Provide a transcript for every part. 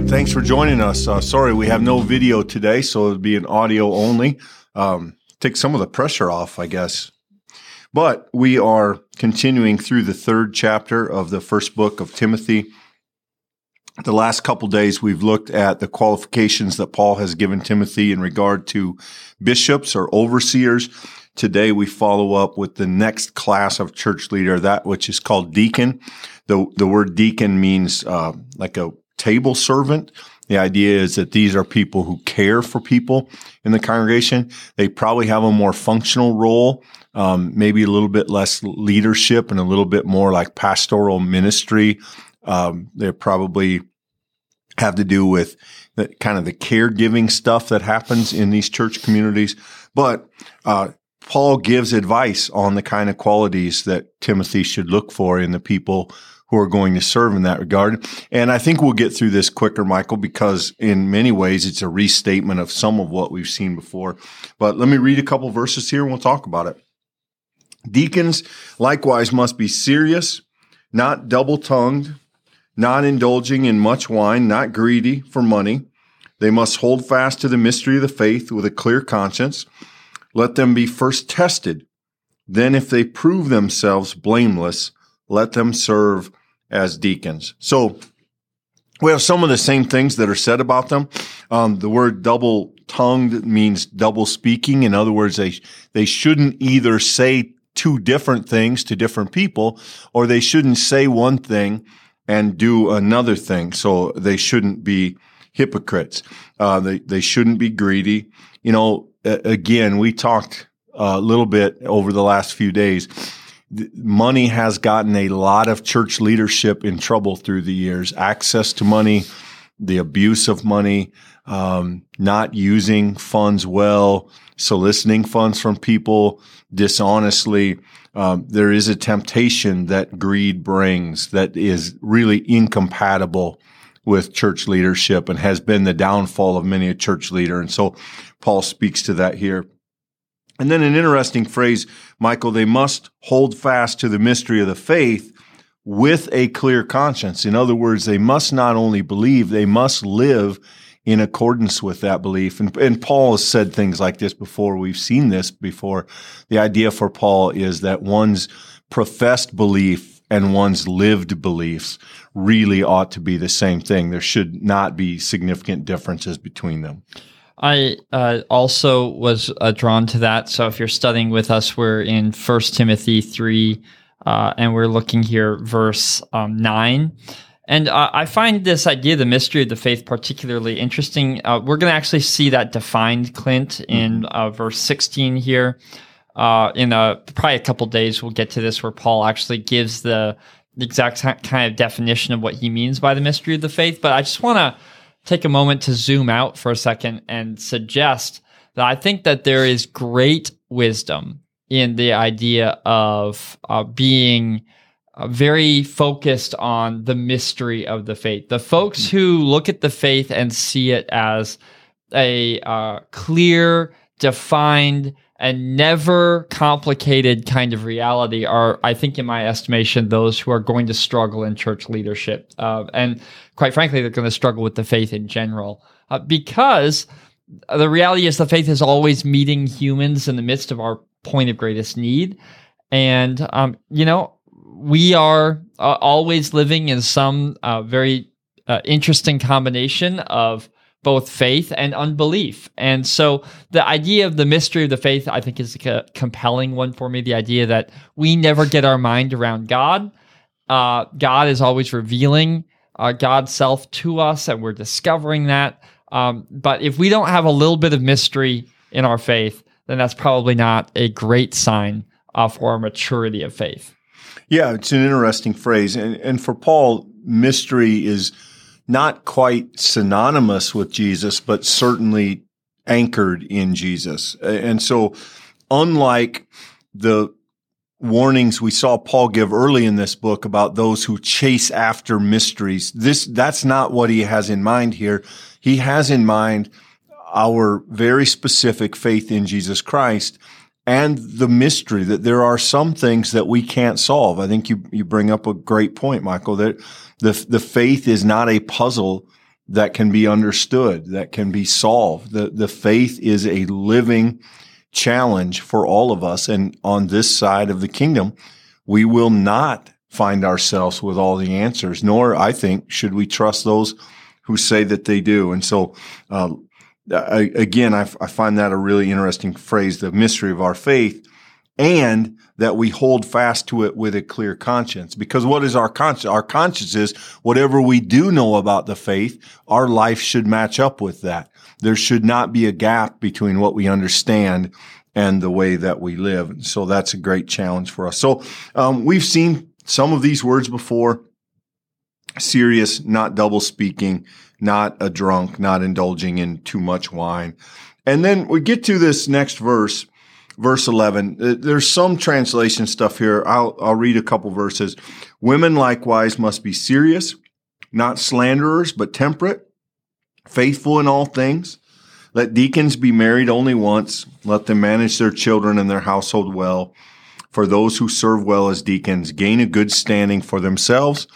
right, thanks for joining us. Uh, sorry, we have no video today, so it'll be an audio only. Um, take some of the pressure off, I guess. But we are continuing through the third chapter of the first book of Timothy. The last couple days, we've looked at the qualifications that Paul has given Timothy in regard to bishops or overseers. Today, we follow up with the next class of church leader, that which is called deacon. The, the word deacon means uh, like a table servant. The idea is that these are people who care for people in the congregation. They probably have a more functional role, um, maybe a little bit less leadership and a little bit more like pastoral ministry. Um, they probably have to do with the, kind of the caregiving stuff that happens in these church communities. But uh, Paul gives advice on the kind of qualities that Timothy should look for in the people who are going to serve in that regard. And I think we'll get through this quicker, Michael, because in many ways it's a restatement of some of what we've seen before. But let me read a couple verses here and we'll talk about it. Deacons likewise must be serious, not double tongued, not indulging in much wine, not greedy for money. They must hold fast to the mystery of the faith with a clear conscience. Let them be first tested. Then, if they prove themselves blameless, let them serve as deacons. So we have some of the same things that are said about them. Um, the word double tongued means double speaking. In other words, they, they shouldn't either say two different things to different people or they shouldn't say one thing and do another thing. So they shouldn't be hypocrites. Uh, they, they shouldn't be greedy. You know, again, we talked a little bit over the last few days money has gotten a lot of church leadership in trouble through the years. Access to money, the abuse of money, um, not using funds well, soliciting funds from people dishonestly. Um, there is a temptation that greed brings that is really incompatible with church leadership and has been the downfall of many a church leader. And so Paul speaks to that here. And then an interesting phrase, Michael, they must hold fast to the mystery of the faith with a clear conscience. In other words, they must not only believe, they must live in accordance with that belief. And, and Paul has said things like this before. We've seen this before. The idea for Paul is that one's professed belief and one's lived beliefs really ought to be the same thing. There should not be significant differences between them. I uh, also was uh, drawn to that. So if you're studying with us, we're in First Timothy 3, uh, and we're looking here, verse um, 9. And uh, I find this idea, the mystery of the faith, particularly interesting. Uh, we're going to actually see that defined, Clint, in mm-hmm. uh, verse 16 here. in a, probably a couple days, we'll get to this where Paul actually gives the exact kind of definition of what he means by the mystery of the faith. But I just want to take a moment to zoom out for a second and suggest that I think that there is great wisdom in the idea of uh, being uh, very focused on the mystery of the faith. The folks mm-hmm. who look at the faith and see it as a uh, clear, defined, and never complicated kind of reality are, I think, in my estimation, those who are going to struggle in church leadership. Uh, and quite frankly, they're going to struggle with the faith in general uh, because the reality is the faith is always meeting humans in the midst of our point of greatest need. And, um, you know, we are uh, always living in some uh, very uh, interesting combination of both faith and unbelief. And so the idea of the mystery of the faith, I think, is a compelling one for me. The idea that we never get our mind around God. Uh, God is always revealing uh, God's self to us, and we're discovering that. Um, but if we don't have a little bit of mystery in our faith, then that's probably not a great sign uh, for our maturity of faith. Yeah, it's an interesting phrase. And, and for Paul, mystery is not quite synonymous with Jesus, but certainly anchored in Jesus. And so, unlike the warnings we saw Paul give early in this book about those who chase after mysteries, this, that's not what he has in mind here. He has in mind our very specific faith in Jesus Christ and the mystery that there are some things that we can't solve. I think you, you bring up a great point, Michael, that the, the faith is not a puzzle that can be understood, that can be solved. The, the faith is a living challenge for all of us. And on this side of the kingdom, we will not find ourselves with all the answers, nor I think should we trust those who say that they do. And so, uh, I, again, I, I find that a really interesting phrase, the mystery of our faith and that we hold fast to it with a clear conscience. Because what is our conscience? Our conscience is whatever we do know about the faith, our life should match up with that. There should not be a gap between what we understand and the way that we live. So that's a great challenge for us. So um, we've seen some of these words before. Serious, not double speaking, not a drunk, not indulging in too much wine. And then we get to this next verse verse 11. Uh, there's some translation stuff here. I'll, I'll read a couple verses. Women likewise must be serious, not slanderers, but temperate, faithful in all things. Let deacons be married only once. Let them manage their children and their household well. For those who serve well as deacons gain a good standing for themselves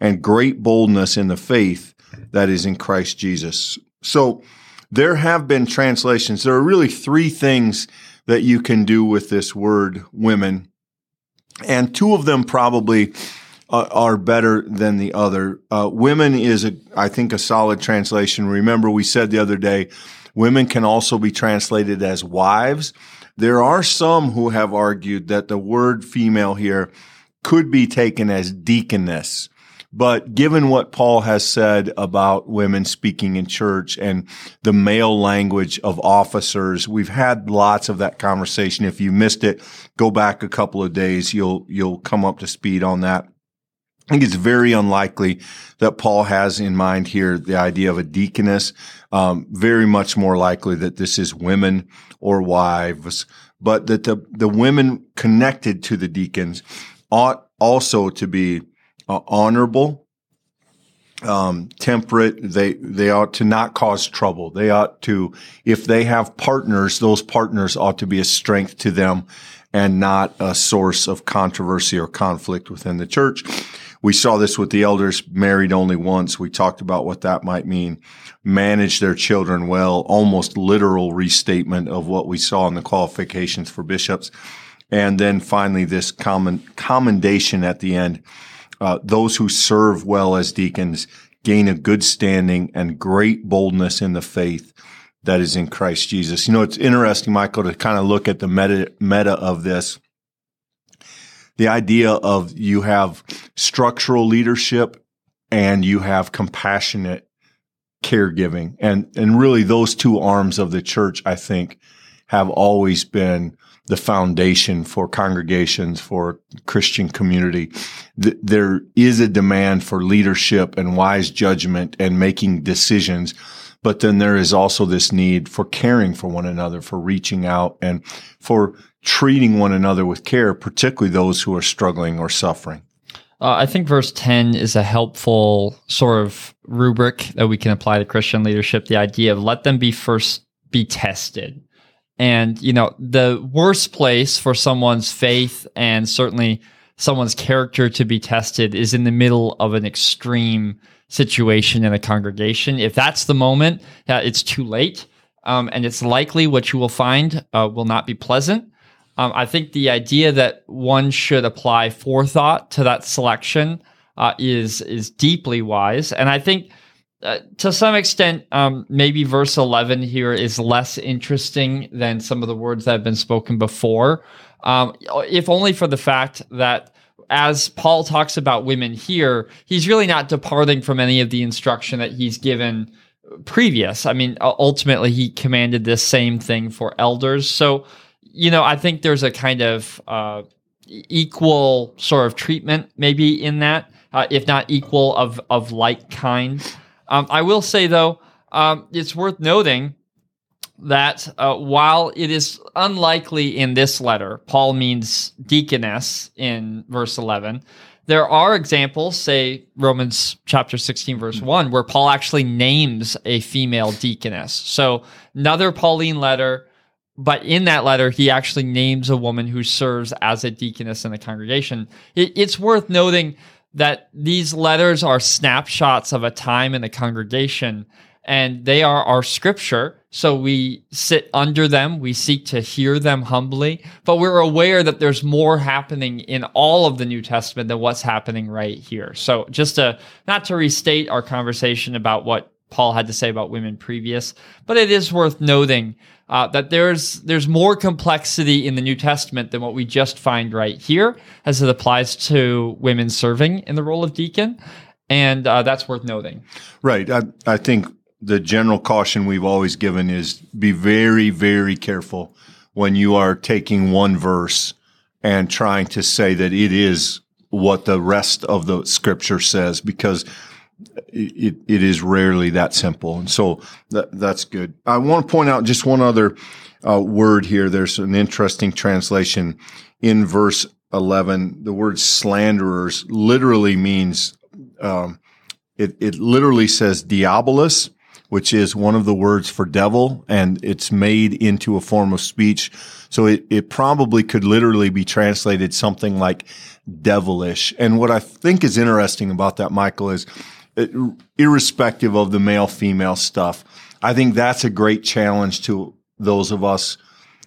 and great boldness in the faith that is in Christ Jesus. So there have been translations. There are really three things that you can do with this word women. And two of them probably uh, are better than the other. Uh, women is, a, I think, a solid translation. Remember, we said the other day, women can also be translated as wives. There are some who have argued that the word female here could be taken as deaconess. But given what Paul has said about women speaking in church and the male language of officers, we've had lots of that conversation. If you missed it, go back a couple of days. You'll, you'll come up to speed on that. I think it's very unlikely that Paul has in mind here the idea of a deaconess. Um, very much more likely that this is women or wives, but that the, the women connected to the deacons ought also to be uh, honorable, um, temperate. They they ought to not cause trouble. They ought to, if they have partners, those partners ought to be a strength to them, and not a source of controversy or conflict within the church. We saw this with the elders married only once. We talked about what that might mean. Manage their children well, almost literal restatement of what we saw in the qualifications for bishops. And then finally, this common commendation at the end uh, those who serve well as deacons gain a good standing and great boldness in the faith that is in Christ Jesus. You know, it's interesting, Michael, to kind of look at the meta, meta of this. The idea of you have structural leadership and you have compassionate caregiving. And, and really those two arms of the church, I think, have always been the foundation for congregations, for Christian community. Th- there is a demand for leadership and wise judgment and making decisions. But then there is also this need for caring for one another, for reaching out and for treating one another with care, particularly those who are struggling or suffering. Uh, I think verse 10 is a helpful sort of rubric that we can apply to Christian leadership. The idea of let them be first be tested. And, you know, the worst place for someone's faith and certainly someone's character to be tested is in the middle of an extreme situation in a congregation. If that's the moment, uh, it's too late. Um, and it's likely what you will find uh, will not be pleasant. Um, I think the idea that one should apply forethought to that selection uh, is is deeply wise, and I think uh, to some extent, um, maybe verse 11 here is less interesting than some of the words that have been spoken before, um, if only for the fact that as Paul talks about women here, he's really not departing from any of the instruction that he's given previous. I mean, ultimately, he commanded this same thing for elders. So, you know, I think there's a kind of uh, equal sort of treatment maybe in that, uh, if not equal of of like kind. Um, I will say, though, um, it's worth noting that uh, while it is unlikely in this letter, Paul means deaconess in verse 11. There are examples, say Romans chapter 16, verse 1, where Paul actually names a female deaconess. So, another Pauline letter, but in that letter, he actually names a woman who serves as a deaconess in the congregation. It, it's worth noting that these letters are snapshots of a time in the congregation and they are our scripture. So we sit under them. We seek to hear them humbly, but we're aware that there's more happening in all of the New Testament than what's happening right here. So just to, not to restate our conversation about what Paul had to say about women previous, but it is worth noting uh, that there's there's more complexity in the New Testament than what we just find right here, as it applies to women serving in the role of deacon, and uh, that's worth noting. Right. I, I think the general caution we've always given is be very, very careful when you are taking one verse and trying to say that it is what the rest of the scripture says, because it, it is rarely that simple. And so that, that's good. I want to point out just one other uh, word here. There's an interesting translation in verse 11. The word slanderers literally means, um, it, it literally says diabolus, which is one of the words for devil, and it's made into a form of speech. So it, it probably could literally be translated something like devilish. And what I think is interesting about that, Michael, is Uh, irrespective of the male female stuff. I think that's a great challenge to those of us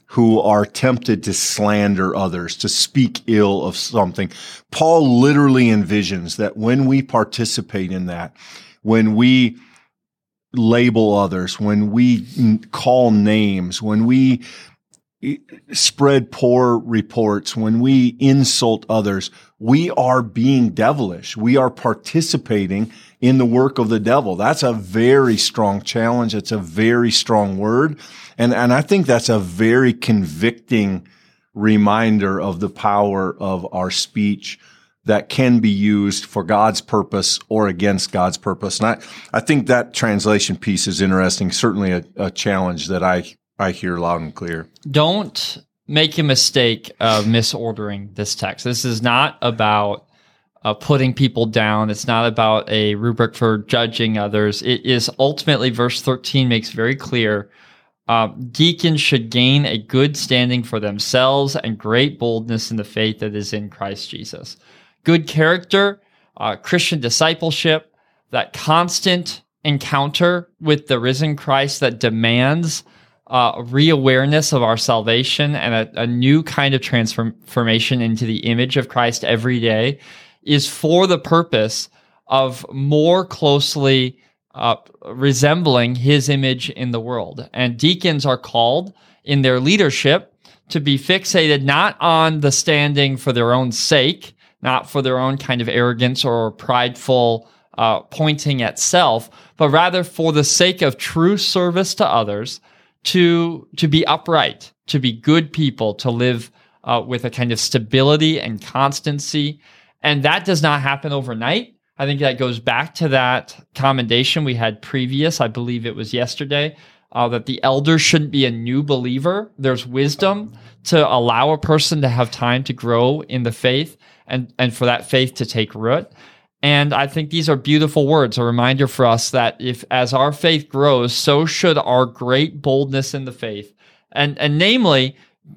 who are tempted to slander others, to speak ill of something. Paul literally envisions that when we participate in that, when we label others, when we call names, when we spread poor reports, when we insult others, we are being devilish. We are participating in the work of the devil. That's a very strong challenge. It's a very strong word. And, and I think that's a very convicting reminder of the power of our speech that can be used for God's purpose or against God's purpose. And I, I think that translation piece is interesting. Certainly a, a challenge that I I hear loud and clear. Don't make a mistake of misordering this text. This is not about uh, putting people down. It's not about a rubric for judging others. It is ultimately, verse 13 makes very clear uh, deacons should gain a good standing for themselves and great boldness in the faith that is in Christ Jesus. Good character, uh, Christian discipleship, that constant encounter with the risen Christ that demands uh, reawareness of our salvation and a, a new kind of transformation into the image of Christ every day is for the purpose of more closely uh, resembling his image in the world. And deacons are called in their leadership to be fixated not on the standing for their own sake, not for their own kind of arrogance or prideful uh, pointing at self, but rather for the sake of true service to others to to be upright, to be good people, to live uh, with a kind of stability and constancy, and that does not happen overnight. I think that goes back to that commendation we had previous. I believe it was yesterday uh, that the elder shouldn't be a new believer. There's wisdom to allow a person to have time to grow in the faith and and for that faith to take root. And I think these are beautiful words, a reminder for us that if as our faith grows, so should our great boldness in the faith. And and namely,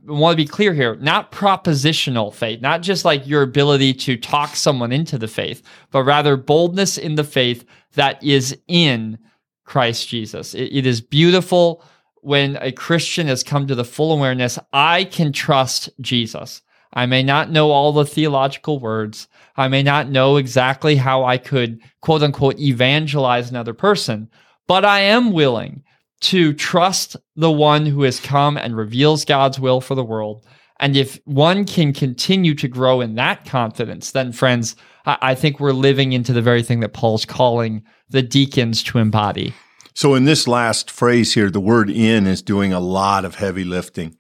I want to be clear here, not propositional faith, not just like your ability to talk someone into the faith, but rather boldness in the faith that is in Christ Jesus. it, it is beautiful when a Christian has come to the full awareness, I can trust Jesus. I may not know all the theological words. I may not know exactly how I could quote unquote evangelize another person, but I am willing to trust the one who has come and reveals God's will for the world. And if one can continue to grow in that confidence, then friends, I think we're living into the very thing that Paul's calling the deacons to embody. So in this last phrase here, the word in is doing a lot of heavy lifting.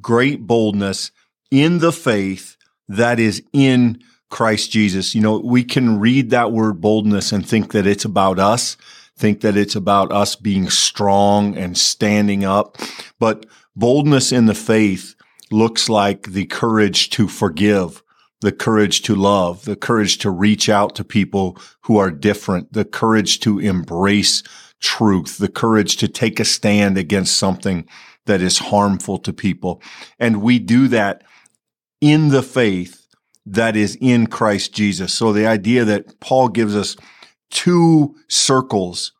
Great boldness in the faith that is in Christ Jesus. You know, we can read that word boldness and think that it's about us, think that it's about us being strong and standing up. But boldness in the faith looks like the courage to forgive, the courage to love, the courage to reach out to people who are different, the courage to embrace truth, the courage to take a stand against something that is harmful to people. And we do that in the faith that is in Christ Jesus. So the idea that Paul gives us two circles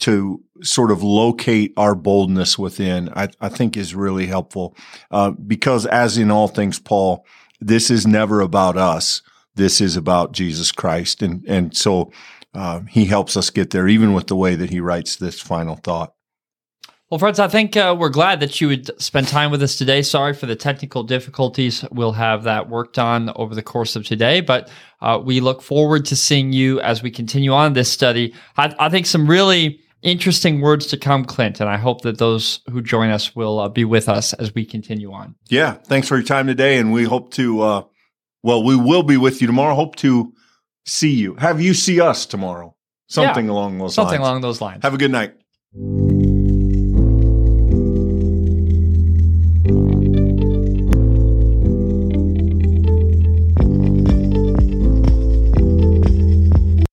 to sort of locate our boldness within, I, I think is really helpful. Uh, because as in all things, Paul, this is never about us. This is about Jesus Christ. And, and so, uh, he helps us get there, even with the way that he writes this final thought. Well, friends, I think uh, we're glad that you would spend time with us today. Sorry for the technical difficulties. We'll have that worked on over the course of today, but uh, we look forward to seeing you as we continue on this study. I, I, think some really interesting words to come, Clint, and I hope that those who join us will uh, be with us as we continue on. Yeah, thanks for your time today, and we hope to, uh, well, we will be with you tomorrow. Hope to see you. Have you see us tomorrow? Something yeah, along those something lines. along those lines. Have a good night.